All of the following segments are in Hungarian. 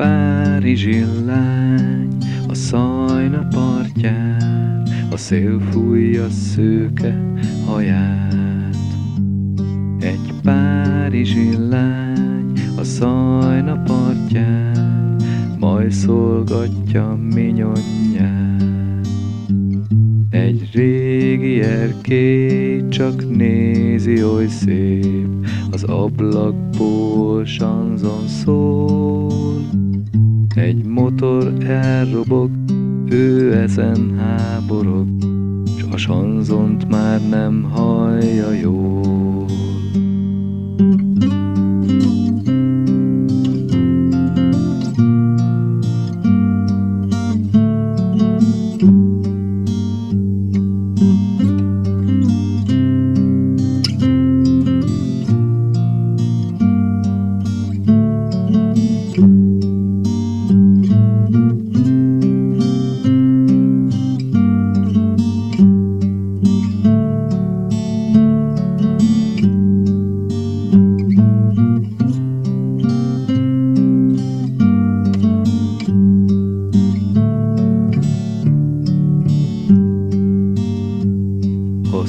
pári zsillány a szajna partján, a szél fújja szőke haját. Egy pári zsillány a szajna partján, majd szolgatja minyonját. Egy régi erkély csak nézi oly szép, az ablakból sanzon szól. Egy motor elrobog, ő ezen háborog, s a sanzont már nem hallja jól.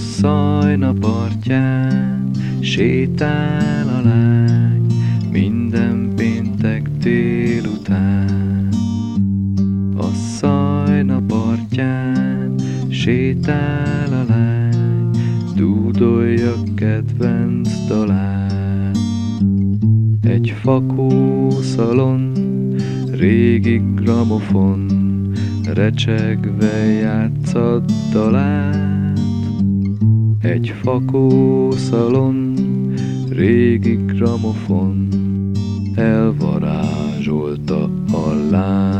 Szajna partján sétál a lány minden péntek délután. A szajna partján sétál a lány, dúdolja kedvenc dalát. Egy fakószalon, régi gramofon, recsegve játszad dalát. Egy fakószalon, régi gramofon, elvarázsolta a lány.